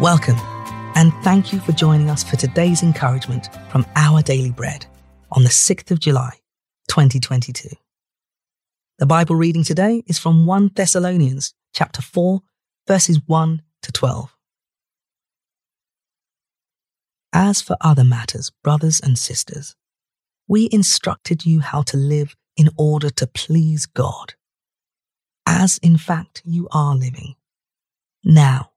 Welcome, and thank you for joining us for today's encouragement from Our Daily Bread on the 6th of July, 2022. The Bible reading today is from 1 Thessalonians chapter 4, verses 1 to 12. As for other matters, brothers and sisters, we instructed you how to live in order to please God, as in fact you are living. Now,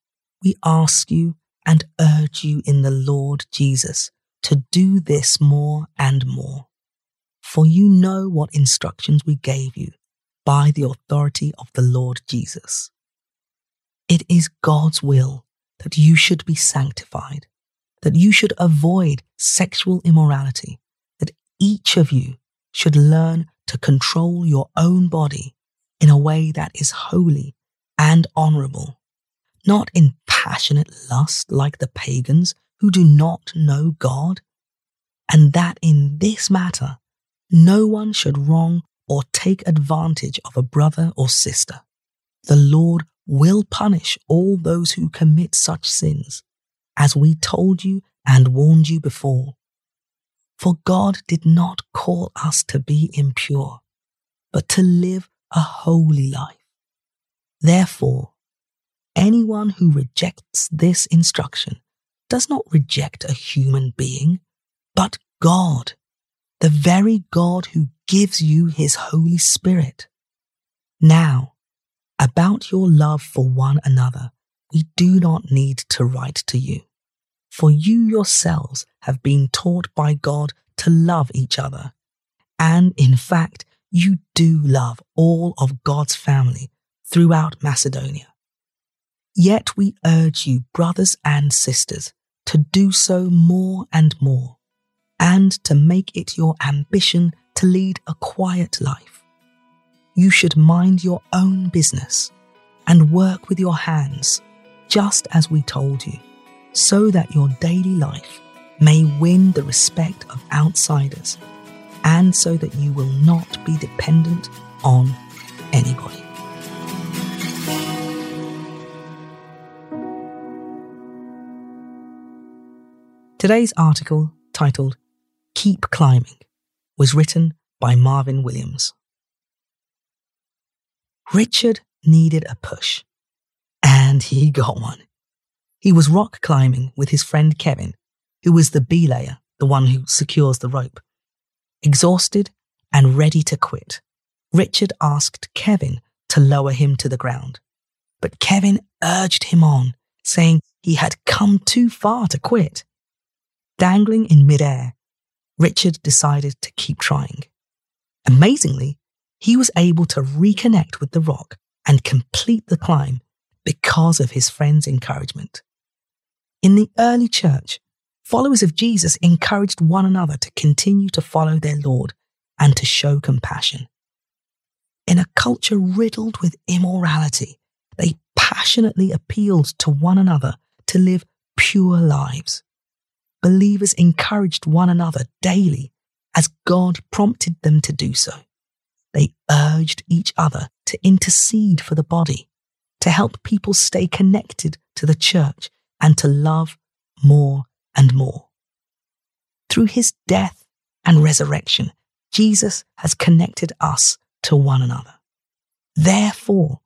we ask you and urge you in the Lord Jesus to do this more and more. For you know what instructions we gave you by the authority of the Lord Jesus. It is God's will that you should be sanctified, that you should avoid sexual immorality, that each of you should learn to control your own body in a way that is holy and honorable not in passionate lust like the pagans who do not know God, and that in this matter no one should wrong or take advantage of a brother or sister. The Lord will punish all those who commit such sins, as we told you and warned you before. For God did not call us to be impure, but to live a holy life. Therefore, Anyone who rejects this instruction does not reject a human being, but God, the very God who gives you his Holy Spirit. Now, about your love for one another, we do not need to write to you, for you yourselves have been taught by God to love each other. And in fact, you do love all of God's family throughout Macedonia. Yet we urge you, brothers and sisters, to do so more and more, and to make it your ambition to lead a quiet life. You should mind your own business and work with your hands, just as we told you, so that your daily life may win the respect of outsiders, and so that you will not be dependent on anybody. Today's article, titled Keep Climbing, was written by Marvin Williams. Richard needed a push, and he got one. He was rock climbing with his friend Kevin, who was the belayer, the one who secures the rope. Exhausted and ready to quit, Richard asked Kevin to lower him to the ground. But Kevin urged him on, saying he had come too far to quit. Dangling in midair, Richard decided to keep trying. Amazingly, he was able to reconnect with the rock and complete the climb because of his friend's encouragement. In the early church, followers of Jesus encouraged one another to continue to follow their Lord and to show compassion. In a culture riddled with immorality, they passionately appealed to one another to live pure lives believers encouraged one another daily as God prompted them to do so. They urged each other to intercede for the body, to help people stay connected to the church and to love more and more. Through his death and resurrection, Jesus has connected us to one another. Therefore,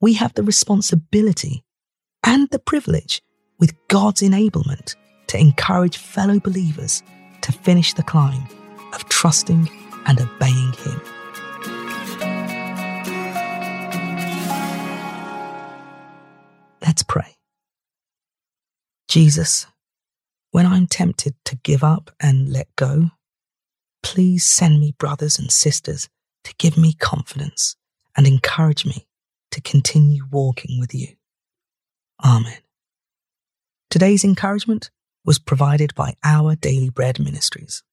we have the responsibility and the privilege, with God's enablement, to encourage fellow believers to finish the climb of trusting and obeying Him. Let's pray. Jesus, when I'm tempted to give up and let go, please send me brothers and sisters to give me confidence and encourage me to continue walking with you. Amen. Today's encouragement was provided by Our Daily Bread Ministries.